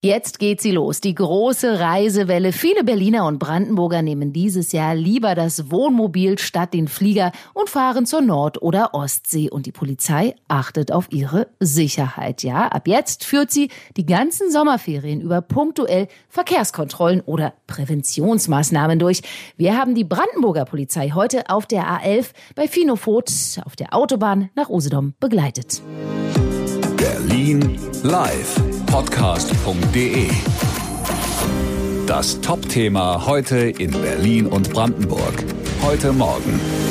Jetzt geht sie los, die große Reisewelle. Viele Berliner und Brandenburger nehmen dieses Jahr lieber das Wohnmobil statt den Flieger und fahren zur Nord- oder Ostsee. Und die Polizei achtet auf ihre Sicherheit. Ja, ab jetzt führt sie die ganzen Sommerferien über punktuell Verkehrskontrollen oder Präventionsmaßnahmen durch. Wir haben die Brandenburger Polizei heute auf der A11 bei Finofot auf der Autobahn nach Usedom begleitet. Berlin live podcast.de. Das Top-Thema heute in Berlin und Brandenburg. Heute Morgen.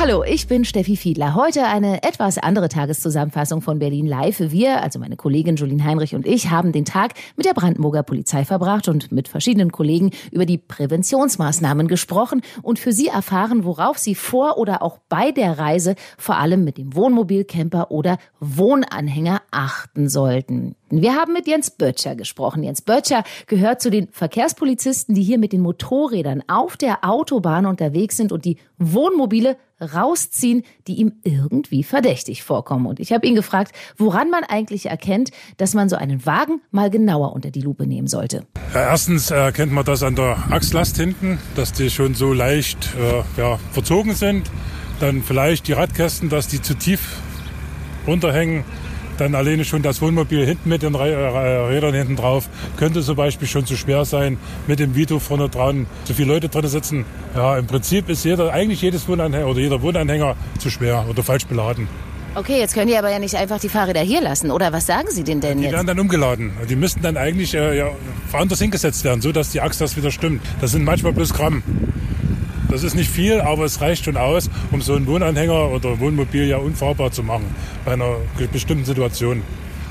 Hallo, ich bin Steffi Fiedler. Heute eine etwas andere Tageszusammenfassung von Berlin Live. Wir, also meine Kollegin Julien Heinrich und ich, haben den Tag mit der Brandenburger Polizei verbracht und mit verschiedenen Kollegen über die Präventionsmaßnahmen gesprochen und für Sie erfahren, worauf Sie vor oder auch bei der Reise vor allem mit dem Wohnmobil, Camper oder Wohnanhänger achten sollten. Wir haben mit Jens Böttcher gesprochen. Jens Böttcher gehört zu den Verkehrspolizisten, die hier mit den Motorrädern auf der Autobahn unterwegs sind und die Wohnmobile rausziehen, die ihm irgendwie verdächtig vorkommen. Und ich habe ihn gefragt, woran man eigentlich erkennt, dass man so einen Wagen mal genauer unter die Lupe nehmen sollte. Ja, erstens erkennt man das an der Achslast hinten, dass die schon so leicht äh, ja, verzogen sind. Dann vielleicht die Radkästen, dass die zu tief runterhängen. Dann alleine schon das Wohnmobil hinten mit den äh, Rädern hinten drauf könnte zum Beispiel schon zu schwer sein. Mit dem Vito vorne dran, zu viele Leute drin sitzen. Ja, im Prinzip ist jeder, eigentlich jedes Wohnanhänger oder jeder Wohnanhänger zu schwer oder falsch beladen. Okay, jetzt können die aber ja nicht einfach die Fahrräder hier lassen, oder was sagen Sie denn denn die jetzt? Die werden dann umgeladen. Die müssten dann eigentlich äh, ja, woanders hingesetzt werden, so dass die Achse das wieder stimmt. Das sind manchmal bloß Gramm. Das ist nicht viel, aber es reicht schon aus, um so einen Wohnanhänger oder Wohnmobil ja unfahrbar zu machen bei einer bestimmten Situation.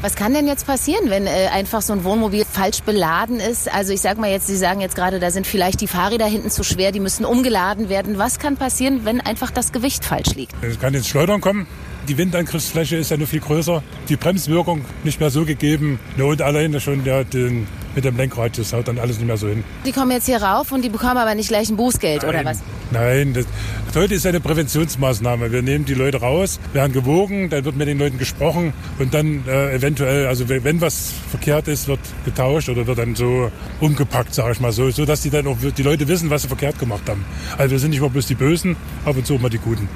Was kann denn jetzt passieren, wenn äh, einfach so ein Wohnmobil falsch beladen ist? Also ich sag mal jetzt, Sie sagen jetzt gerade, da sind vielleicht die Fahrräder hinten zu schwer, die müssen umgeladen werden. Was kann passieren, wenn einfach das Gewicht falsch liegt? Es kann ins Schleudern kommen. Die Windangriffsfläche ist ja nur viel größer. Die Bremswirkung nicht mehr so gegeben. Und alleine schon ja, den, mit dem Lenkrad, das haut dann alles nicht mehr so hin. Die kommen jetzt hier rauf und die bekommen aber nicht gleich ein Bußgeld, Nein. oder was? Nein, das, heute ist eine Präventionsmaßnahme. Wir nehmen die Leute raus, werden gewogen, dann wird mit den Leuten gesprochen und dann äh, eventuell, also wenn was verkehrt ist, wird getauscht oder wird dann so umgepackt, sage ich mal so, so dass die dann auch die Leute wissen, was sie verkehrt gemacht haben. Also wir sind nicht immer bloß die Bösen, ab und zu immer die Guten.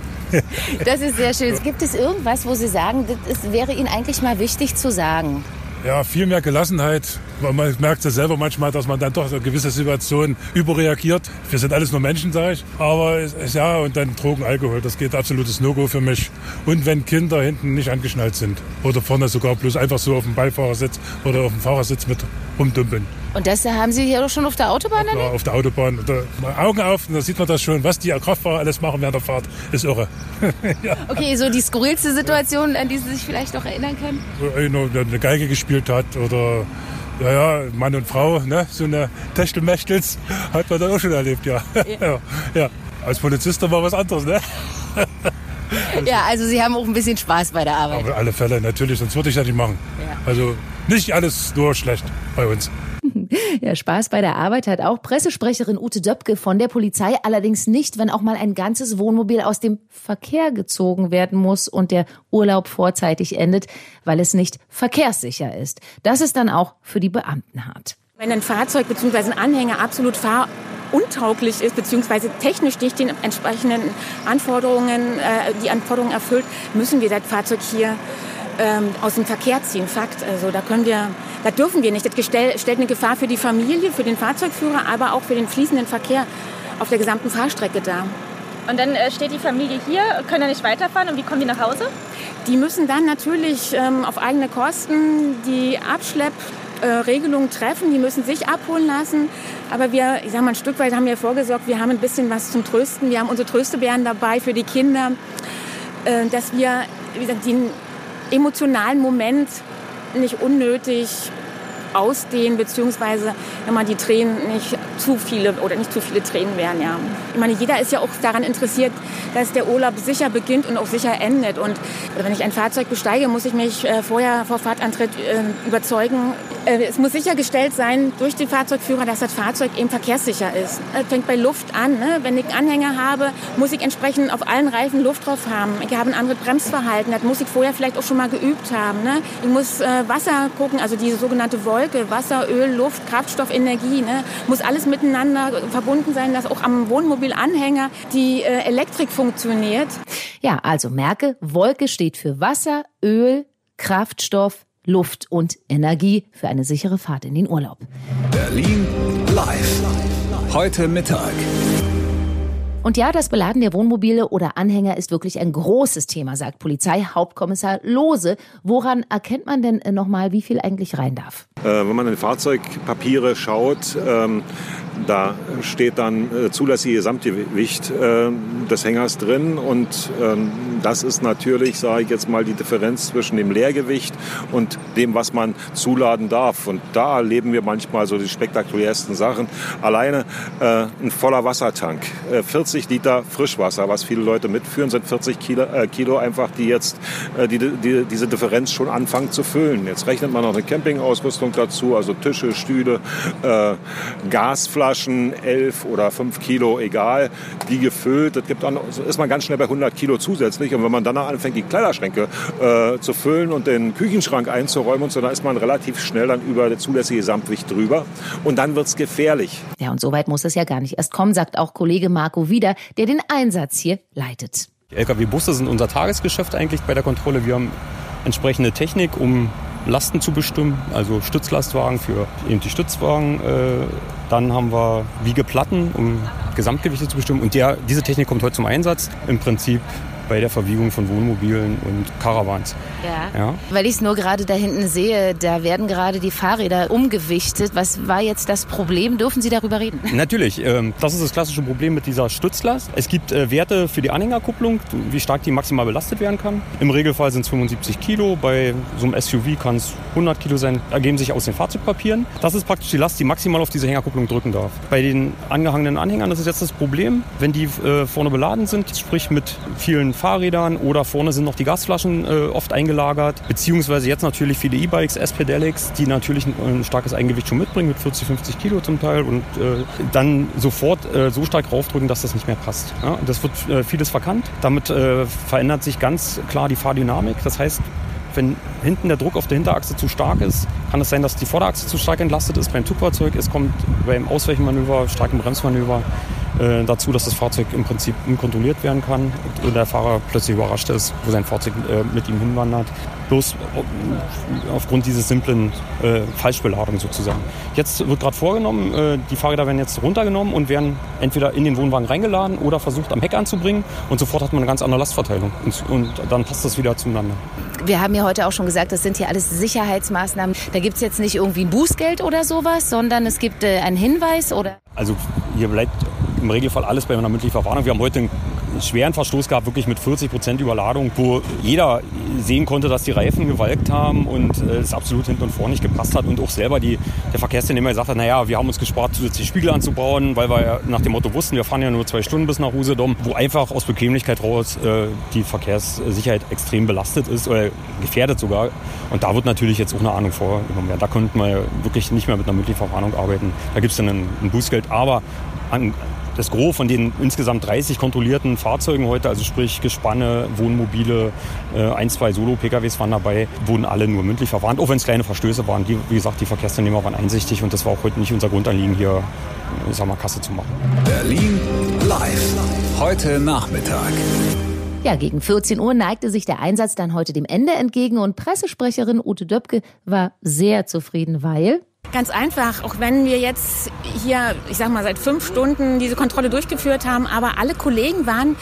Das ist sehr schön. Gibt es irgendwas, wo Sie sagen, das wäre Ihnen eigentlich mal wichtig zu sagen? Ja, viel mehr Gelassenheit. Man merkt ja selber manchmal, dass man dann doch in gewisse Situationen überreagiert. Wir sind alles nur Menschen, sage ich. Aber ja, und dann Drogen, Alkohol, das geht absolutes No-Go für mich. Und wenn Kinder hinten nicht angeschnallt sind oder vorne sogar bloß einfach so auf dem Beifahrersitz oder auf dem Fahrersitz mit rumdümpeln. Und das haben Sie hier doch schon auf der Autobahn? Ja, auf der Autobahn. Da, Augen auf, da sieht man das schon. Was die Kraftfahrer alles machen während der Fahrt, ist irre. ja. Okay, so die skurrilste Situation, an die Sie sich vielleicht noch erinnern können? Einer, der eine Geige gespielt hat oder ja, ja, Mann und Frau, ne? so eine Techtelmächtels hat man dann auch schon erlebt, ja. Ja. ja. Als Polizist war was anderes, ne? ja, also Sie haben auch ein bisschen Spaß bei der Arbeit. Auf alle Fälle, natürlich, sonst würde ich das nicht machen. Ja. Also nicht alles nur schlecht bei uns. Ja, Spaß bei der Arbeit hat auch Pressesprecherin Ute Döpke von der Polizei, allerdings nicht, wenn auch mal ein ganzes Wohnmobil aus dem Verkehr gezogen werden muss und der Urlaub vorzeitig endet, weil es nicht verkehrssicher ist. Das ist dann auch für die Beamten hart. Wenn ein Fahrzeug bzw. ein Anhänger absolut fahruntauglich ist bzw. technisch nicht den entsprechenden Anforderungen, äh, die Anforderungen erfüllt, müssen wir das Fahrzeug hier ähm, aus dem Verkehr ziehen. Fakt. Also da können wir, da dürfen wir nicht. Das stellt eine Gefahr für die Familie, für den Fahrzeugführer, aber auch für den fließenden Verkehr auf der gesamten Fahrstrecke dar. Und dann äh, steht die Familie hier, können ja nicht weiterfahren. Und wie kommen die nach Hause? Die müssen dann natürlich ähm, auf eigene Kosten die Abschleppregelungen äh, treffen. Die müssen sich abholen lassen. Aber wir, ich sag mal, ein Stück weit haben wir vorgesorgt. Wir haben ein bisschen was zum Trösten. Wir haben unsere Tröstebären dabei für die Kinder, äh, dass wir, wie gesagt, den emotionalen Moment nicht unnötig ausdehnen, beziehungsweise man die Tränen nicht zu viele oder nicht zu viele Tränen wären, ja. Ich meine, jeder ist ja auch daran interessiert, dass der Urlaub sicher beginnt und auch sicher endet. Und wenn ich ein Fahrzeug besteige, muss ich mich äh, vorher vor Fahrtantritt äh, überzeugen. Äh, es muss sichergestellt sein durch den Fahrzeugführer, dass das Fahrzeug eben verkehrssicher ist. Es fängt bei Luft an. Ne? Wenn ich einen Anhänger habe, muss ich entsprechend auf allen Reifen Luft drauf haben. Ich habe ein anderes Bremsverhalten. Das muss ich vorher vielleicht auch schon mal geübt haben. Ne? Ich muss Wasser gucken, also diese sogenannte Wolke Wasser, Öl, Luft, Kraftstoff, Energie. Ne? Muss alles miteinander verbunden sein, dass auch am Wohnmobilanhänger die äh, Elektrik funktioniert. Ja, also merke, Wolke steht für Wasser, Öl, Kraftstoff, Luft und Energie für eine sichere Fahrt in den Urlaub. Berlin live. Heute Mittag. Und ja, das Beladen der Wohnmobile oder Anhänger ist wirklich ein großes Thema, sagt Polizeihauptkommissar Lose. Woran erkennt man denn nochmal, wie viel eigentlich rein darf? Äh, wenn man in Fahrzeugpapiere schaut, ähm, da steht dann äh, zulässige Gesamtgewicht äh, des Hängers drin und ähm, das ist natürlich, sage ich jetzt mal, die Differenz zwischen dem Leergewicht und dem, was man zuladen darf. Und da erleben wir manchmal so die spektakulärsten Sachen. Alleine äh, ein voller Wassertank, äh, 40 Liter Frischwasser, was viele Leute mitführen, sind 40 Kilo, äh, Kilo einfach, die jetzt äh, die, die, diese Differenz schon anfangen zu füllen. Jetzt rechnet man noch eine Campingausrüstung dazu, also Tische, Stühle, äh, Gasflaschen, 11 oder 5 Kilo, egal, die gefüllt. Das gibt dann, ist man ganz schnell bei 100 Kilo zusätzlich. Und wenn man dann anfängt, die Kleiderschränke äh, zu füllen und den Küchenschrank einzuräumen und so, dann ist man relativ schnell dann über das zulässige Gesamtgewicht drüber. Und dann wird's gefährlich. Ja, und so weit muss es ja gar nicht erst kommen, sagt auch Kollege Marco Wieder, der den Einsatz hier leitet. Die Lkw-Busse sind unser Tagesgeschäft eigentlich bei der Kontrolle. Wir haben entsprechende Technik, um Lasten zu bestimmen, also Stützlastwagen für eben die Stützwagen. Äh, dann haben wir Wiegeplatten, um Gesamtgewichte zu bestimmen. Und der, diese Technik kommt heute zum Einsatz. Im Prinzip bei der Verwiegung von Wohnmobilen und Caravans. Ja. ja. Weil ich es nur gerade da hinten sehe, da werden gerade die Fahrräder umgewichtet. Was war jetzt das Problem? Dürfen Sie darüber reden? Natürlich. Ähm, das ist das klassische Problem mit dieser Stützlast. Es gibt äh, Werte für die Anhängerkupplung, wie stark die maximal belastet werden kann. Im Regelfall sind es 75 Kilo. Bei so einem SUV kann es 100 Kilo sein, ergeben sich aus den Fahrzeugpapieren. Das ist praktisch die Last, die maximal auf diese Hängerkupplung drücken darf. Bei den angehangenen Anhängern das ist jetzt das Problem, wenn die äh, vorne beladen sind, sprich mit vielen Fahrrädern oder vorne sind noch die Gasflaschen äh, oft eingelagert, beziehungsweise jetzt natürlich viele E-Bikes, S-Pedelecs, die natürlich ein, ein, starkes Eigengewicht schon mitbringen, mit 40, 50 Kilo zum Teil und äh, dann sofort äh, so stark raufdrücken, dass das nicht mehr passt. Ja? Das wird äh, vieles verkannt. Damit äh, verändert sich ganz klar die Fahrdynamik. Das heißt, wenn hinten der Druck auf der Hinterachse zu stark ist, kann es sein, dass die Vorderachse zu stark entlastet ist beim Zugfahrzeug. Es kommt beim Ausweichmanöver, starken Bremsmanöver äh, dazu, dass das Fahrzeug im Prinzip unkontrolliert werden kann und der Fahrer plötzlich überrascht ist, wo sein Fahrzeug äh, mit ihm hinwandert. Bloß äh, aufgrund dieses simplen äh, Falschbeladung sozusagen. Jetzt wird gerade vorgenommen, äh, die Fahrräder werden jetzt runtergenommen und werden entweder in den Wohnwagen reingeladen oder versucht am Heck anzubringen und sofort hat man eine ganz andere Lastverteilung und, und dann passt das wieder zueinander. Wir haben ja heute auch schon gesagt, das sind hier alles Sicherheitsmaßnahmen. Da gibt es jetzt nicht irgendwie ein Bußgeld oder sowas, sondern es gibt äh, einen Hinweis oder? Also hier bleibt im Regelfall alles bei einer mündlichen Verwarnung. Wir haben heute einen schweren Verstoß gehabt, wirklich mit 40 Prozent Überladung, wo jeder sehen konnte, dass die Reifen gewalkt haben und äh, es absolut hinten und vorne nicht gepasst hat und auch selber die, der Verkehrsteilnehmer gesagt hat, naja, wir haben uns gespart, zusätzliche Spiegel anzubauen, weil wir ja nach dem Motto wussten, wir fahren ja nur zwei Stunden bis nach Usedom, wo einfach aus Bequemlichkeit raus äh, die Verkehrssicherheit extrem belastet ist oder gefährdet sogar. Und da wird natürlich jetzt auch eine Ahnung vorgenommen werden. Da könnten wir wirklich nicht mehr mit einer mündlichen Verwarnung arbeiten. Da gibt es dann ein, ein Bußgeld, aber an, das Gros von den insgesamt 30 kontrollierten Fahrzeugen heute, also sprich Gespanne, Wohnmobile, äh, ein, zwei Solo-PKWs waren dabei, wurden alle nur mündlich verwarnt, auch wenn es kleine Verstöße waren. Die, wie gesagt, die Verkehrsteilnehmer waren einsichtig und das war auch heute nicht unser Grundanliegen, hier ich sag mal, Kasse zu machen. Berlin live. Heute Nachmittag. Ja, gegen 14 Uhr neigte sich der Einsatz dann heute dem Ende entgegen und Pressesprecherin Ute Döpke war sehr zufrieden, weil Ganz einfach, auch wenn wir jetzt hier, ich sag mal, seit fünf Stunden diese Kontrolle durchgeführt haben, aber alle Kollegen waren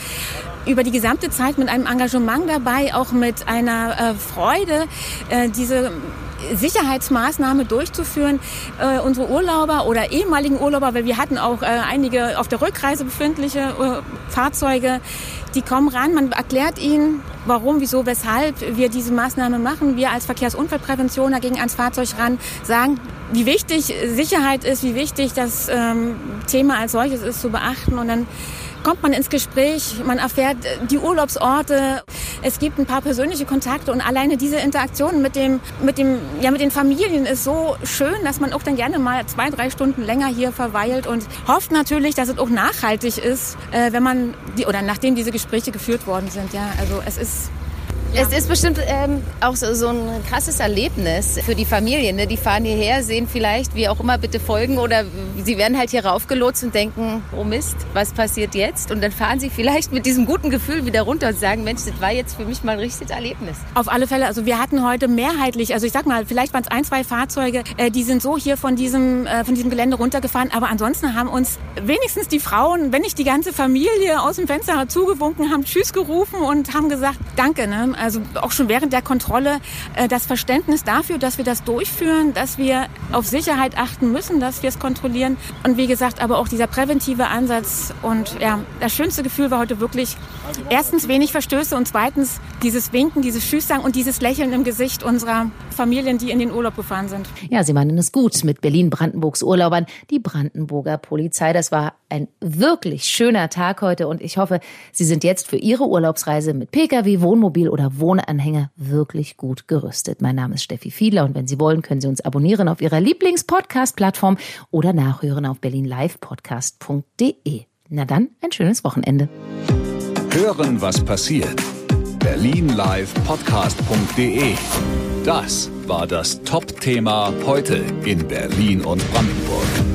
über die gesamte Zeit mit einem Engagement dabei, auch mit einer äh, Freude, äh, diese Sicherheitsmaßnahme durchzuführen. Äh, unsere Urlauber oder ehemaligen Urlauber, weil wir hatten auch äh, einige auf der Rückreise befindliche äh, Fahrzeuge, die kommen ran, man erklärt ihnen, warum, wieso, weshalb wir diese Maßnahme machen. Wir als Verkehrsunfallpräventioner gegen ans Fahrzeug ran sagen, wie wichtig Sicherheit ist, wie wichtig das ähm, Thema als solches ist zu beachten. Und dann kommt man ins Gespräch, man erfährt die Urlaubsorte, es gibt ein paar persönliche Kontakte und alleine diese Interaktion mit dem, mit dem, ja, mit den Familien ist so schön, dass man auch dann gerne mal zwei, drei Stunden länger hier verweilt und hofft natürlich, dass es auch nachhaltig ist, äh, wenn man die, oder nachdem diese Gespräche geführt worden sind, ja. Also es ist Es ist bestimmt ähm, auch so, so, ein krasses Erlebnis für die Familie. Ne? Die fahren hierher, sehen vielleicht, wie auch immer, bitte folgen oder sie werden halt hier raufgelotst und denken, oh Mist, was passiert jetzt? Und dann fahren sie vielleicht mit diesem guten Gefühl wieder runter und sagen, Mensch, das war jetzt für mich mal ein richtiges Erlebnis. Auf alle Fälle, also wir hatten heute mehrheitlich, also ich sag mal, vielleicht waren es ein, zwei Fahrzeuge, äh, die sind so hier von diesem, äh, von diesem Gelände runtergefahren, aber ansonsten haben uns wenigstens die Frauen, wenn nicht die ganze Familie aus dem Fenster zugewunken, haben Tschüss gerufen und haben gesagt, danke. Ne? Also auch schon während der Kontrolle äh, das Verständnis dafür, dass wir das durchführen, dass wir auf Sicherheit achten müssen, dass wir es kontrollieren. Und wie gesagt, aber auch dieser präventive Ansatz. Und ja, das schönste Gefühl war heute wirklich erstens wenig Verstöße und zweitens dieses Winken, dieses Tschüss und dieses Lächeln im Gesicht unserer Familien, die in den Urlaub gefahren sind. Ja, Sie meinen es gut mit Berlin-Brandenburgs Urlaubern, die Brandenburger Polizei. Das war ein wirklich schöner Tag heute und ich hoffe, Sie sind jetzt für Ihre Urlaubsreise mit Pkw, Wohnmobil oder Wohnanhänger wirklich gut gerüstet. Mein Name ist Steffi Fiedler und wenn Sie wollen, können Sie uns abonnieren auf Ihrer Lieblings-Podcast-Plattform oder nachhören auf berlinlivepodcast.de. Na dann, ein schönes Wochenende. Hören, was passiert. berlinlivepodcast.de. Das war das Top-Thema heute in Berlin und Brandenburg.